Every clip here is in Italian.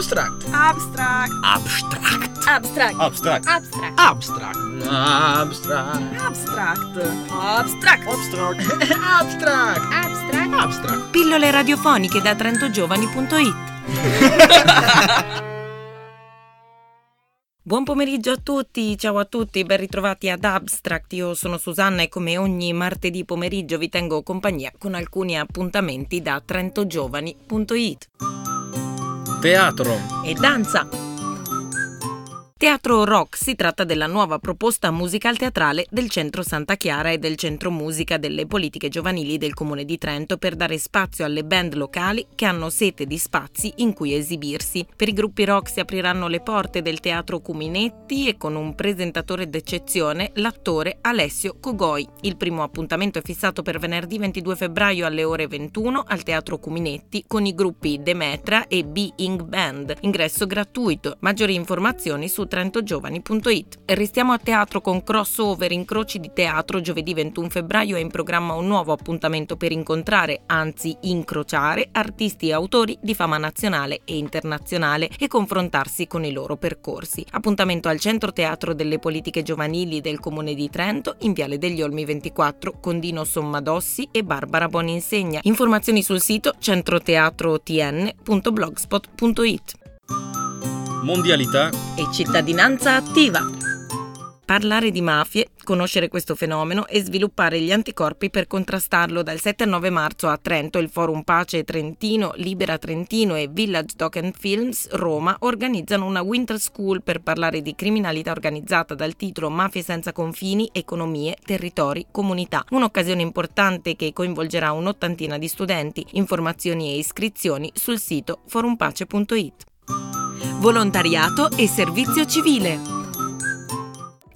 Abstract. Abstract. Abstract. Abstract. Abstract. Abstract. Abstract. Abstract. Abstract. Abstract. Abstract. Abstract. Abstract. Abstract. Pillole radiofoniche da trentogiovani.it Buon pomeriggio a tutti, ciao a tutti, ben ritrovati ad Abstract. Io sono Susanna e come ogni martedì pomeriggio vi tengo compagnia con alcuni appuntamenti da trentogiovani.it. Teatro. E danza. Teatro Rock si tratta della nuova proposta musical teatrale del Centro Santa Chiara e del Centro Musica delle Politiche Giovanili del Comune di Trento per dare spazio alle band locali che hanno sete di spazi in cui esibirsi. Per i gruppi rock si apriranno le porte del Teatro Cuminetti e con un presentatore d'eccezione, l'attore Alessio Cogoi. Il primo appuntamento è fissato per venerdì 22 febbraio alle ore 21 al Teatro Cuminetti con i gruppi Demetra e Being Band. Ingresso gratuito. Maggiori informazioni su trentogiovani.it. Restiamo a teatro con crossover incroci di teatro. Giovedì 21 febbraio è in programma un nuovo appuntamento per incontrare, anzi incrociare, artisti e autori di fama nazionale e internazionale e confrontarsi con i loro percorsi. Appuntamento al Centro Teatro delle Politiche Giovanili del Comune di Trento in Viale degli Olmi 24 con Dino Sommadossi e Barbara Boninsegna. Informazioni sul sito centroteatrotn.blogspot.it. Mondialità. e cittadinanza attiva. Parlare di mafie, conoscere questo fenomeno e sviluppare gli anticorpi per contrastarlo dal 7 al 9 marzo a Trento il Forum Pace Trentino, Libera Trentino e Village Token Films Roma organizzano una Winter School per parlare di criminalità organizzata dal titolo Mafie senza confini, economie, territori, comunità. Un'occasione importante che coinvolgerà un'ottantina di studenti. Informazioni e iscrizioni sul sito forumpace.it. Volontariato e servizio civile.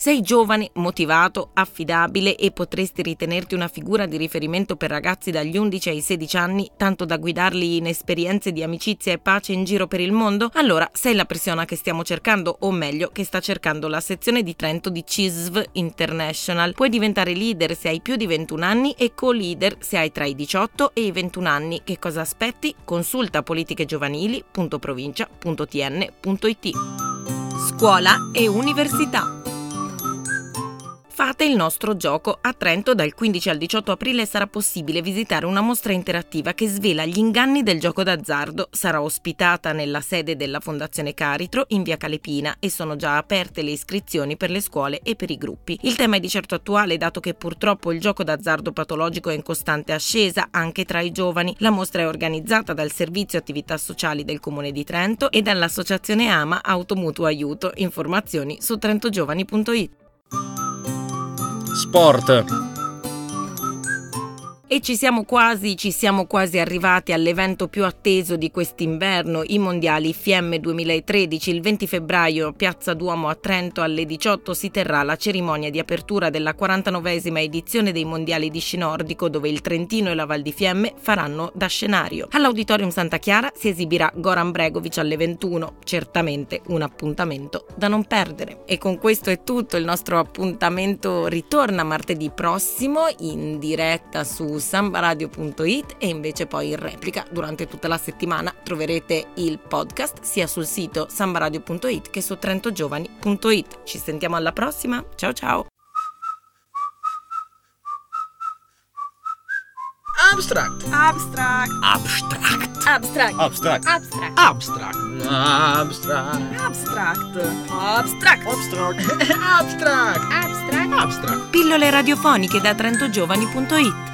Sei giovane, motivato, affidabile e potresti ritenerti una figura di riferimento per ragazzi dagli 11 ai 16 anni, tanto da guidarli in esperienze di amicizia e pace in giro per il mondo? Allora sei la persona che stiamo cercando, o meglio, che sta cercando la sezione di Trento di CISV International. Puoi diventare leader se hai più di 21 anni e co-leader se hai tra i 18 e i 21 anni. Che cosa aspetti? Consulta politichegiovanili.provincia.tn.it. Scuola e università. Fate il nostro gioco. A Trento dal 15 al 18 aprile sarà possibile visitare una mostra interattiva che svela gli inganni del gioco d'azzardo. Sarà ospitata nella sede della Fondazione Caritro in via Calepina e sono già aperte le iscrizioni per le scuole e per i gruppi. Il tema è di certo attuale dato che purtroppo il gioco d'azzardo patologico è in costante ascesa anche tra i giovani. La mostra è organizzata dal Servizio Attività Sociali del Comune di Trento e dall'Associazione Ama Automutuo Aiuto. Informazioni su trentogiovani.it. Sport. E ci siamo quasi, ci siamo quasi arrivati all'evento più atteso di quest'inverno, i mondiali FM 2013. Il 20 febbraio, Piazza Duomo a Trento alle 18 si terrà la cerimonia di apertura della 49esima edizione dei mondiali di sci nordico, dove il Trentino e la Val di Fiemme faranno da scenario. All'Auditorium Santa Chiara si esibirà Goran Bregovic alle 21, certamente un appuntamento da non perdere. E con questo è tutto, il nostro appuntamento ritorna martedì prossimo in diretta su sambaradio.it e invece poi in replica durante tutta la settimana troverete il podcast sia sul sito sambaradio.it che su trentogiovani.it. Ci sentiamo alla prossima, ciao ciao! Abstract. Abstract. Abstract. Abstract. Abstract. Abstract. Abstract. Abstract. Abstract. Abstract. Abstract. Abstract. Abstract. Abstract. Pillole radiofoniche da trentogiovani.it